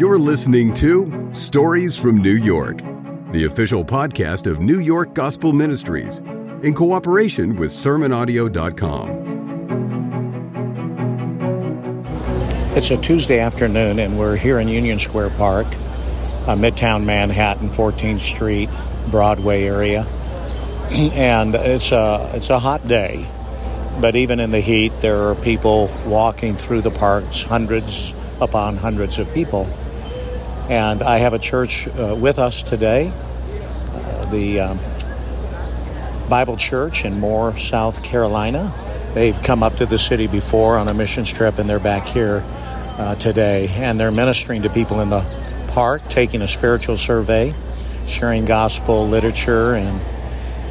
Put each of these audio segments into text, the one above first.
You're listening to Stories from New York, the official podcast of New York Gospel Ministries, in cooperation with SermonAudio.com. It's a Tuesday afternoon, and we're here in Union Square Park, uh, Midtown Manhattan, 14th Street, Broadway area, and it's a it's a hot day. But even in the heat, there are people walking through the parks, hundreds upon hundreds of people. And I have a church uh, with us today, uh, the um, Bible Church in Moore, South Carolina. They've come up to the city before on a mission trip, and they're back here uh, today. And they're ministering to people in the park, taking a spiritual survey, sharing gospel literature, and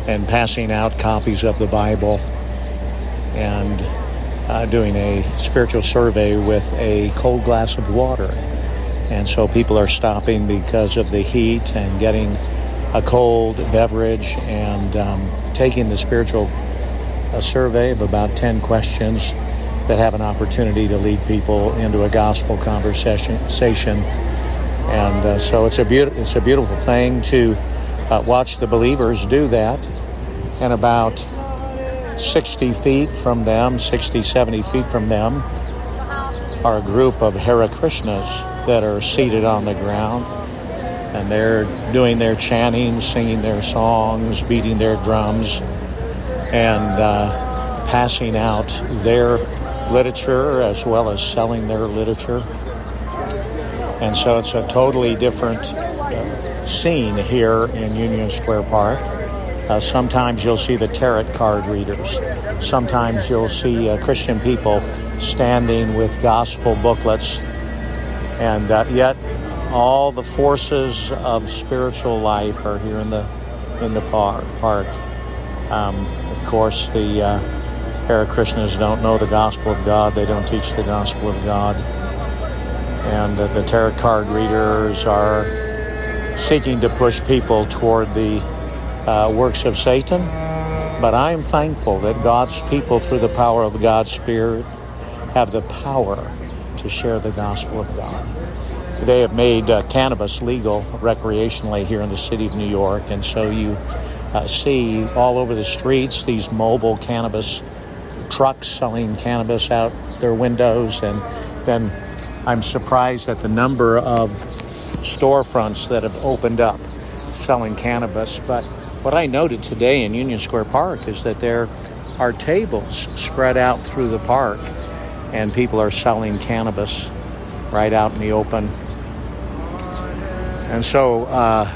and passing out copies of the Bible, and uh, doing a spiritual survey with a cold glass of water. And so people are stopping because of the heat and getting a cold beverage and um, taking the spiritual a survey of about 10 questions that have an opportunity to lead people into a gospel conversation. And uh, so it's a, be- it's a beautiful thing to uh, watch the believers do that. And about 60 feet from them, 60, 70 feet from them, are a group of Hare Krishnas that are seated on the ground. And they're doing their chanting, singing their songs, beating their drums, and uh, passing out their literature as well as selling their literature. And so it's a totally different scene here in Union Square Park. Uh, sometimes you'll see the tarot card readers. Sometimes you'll see uh, Christian people standing with gospel booklets. And uh, yet, all the forces of spiritual life are here in the in the par- park. Um, of course, the uh, Hare Krishnas don't know the gospel of God. They don't teach the gospel of God. And uh, the tarot card readers are seeking to push people toward the uh, works of Satan. But I am thankful that God's people, through the power of God's Spirit, have the power to share the gospel of God. They have made uh, cannabis legal recreationally here in the city of New York, and so you uh, see all over the streets these mobile cannabis trucks selling cannabis out their windows, and then I'm surprised at the number of storefronts that have opened up selling cannabis. But what I noted today in Union Square Park is that there are tables spread out through the park, and people are selling cannabis right out in the open. And so uh,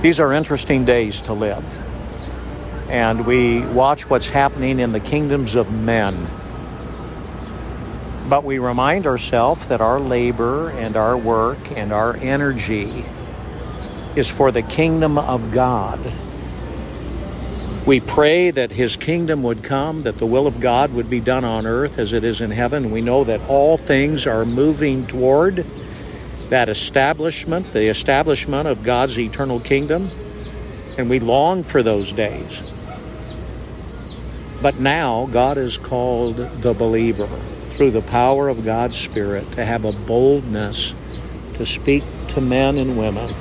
these are interesting days to live. And we watch what's happening in the kingdoms of men. But we remind ourselves that our labor and our work and our energy is for the kingdom of God. We pray that His kingdom would come, that the will of God would be done on earth as it is in heaven. We know that all things are moving toward that establishment, the establishment of God's eternal kingdom, and we long for those days. But now God has called the believer through the power of God's Spirit to have a boldness to speak to men and women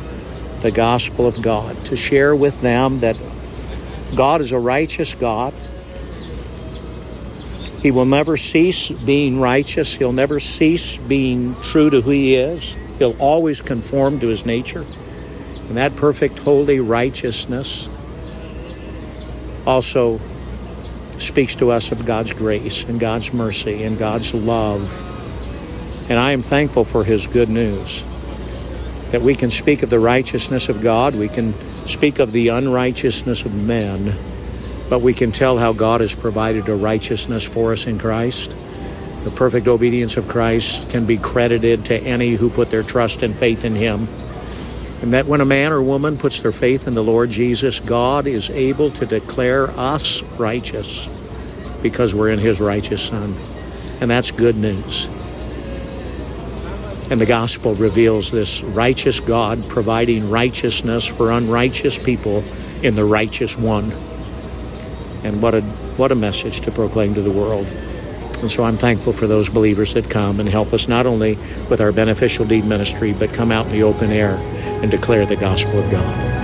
the gospel of God, to share with them that God is a righteous God. He will never cease being righteous. He'll never cease being true to who He is. He'll always conform to His nature. And that perfect, holy righteousness also speaks to us of God's grace and God's mercy and God's love. And I am thankful for His good news that we can speak of the righteousness of God, we can speak of the unrighteousness of men, but we can tell how God has provided a righteousness for us in Christ. The perfect obedience of Christ can be credited to any who put their trust and faith in Him. And that when a man or woman puts their faith in the Lord Jesus, God is able to declare us righteous because we're in His righteous Son. And that's good news. And the gospel reveals this righteous God providing righteousness for unrighteous people in the righteous one. And what a what a message to proclaim to the world. And so I'm thankful for those believers that come and help us not only with our beneficial deed ministry, but come out in the open air and declare the gospel of God.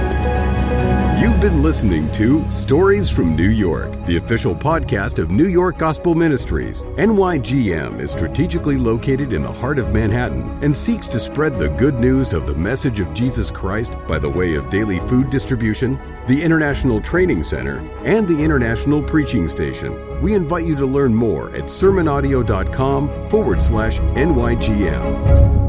Been listening to Stories from New York, the official podcast of New York Gospel Ministries. NYGM is strategically located in the heart of Manhattan and seeks to spread the good news of the message of Jesus Christ by the way of daily food distribution, the International Training Center, and the International Preaching Station. We invite you to learn more at sermonaudio.com forward slash NYGM.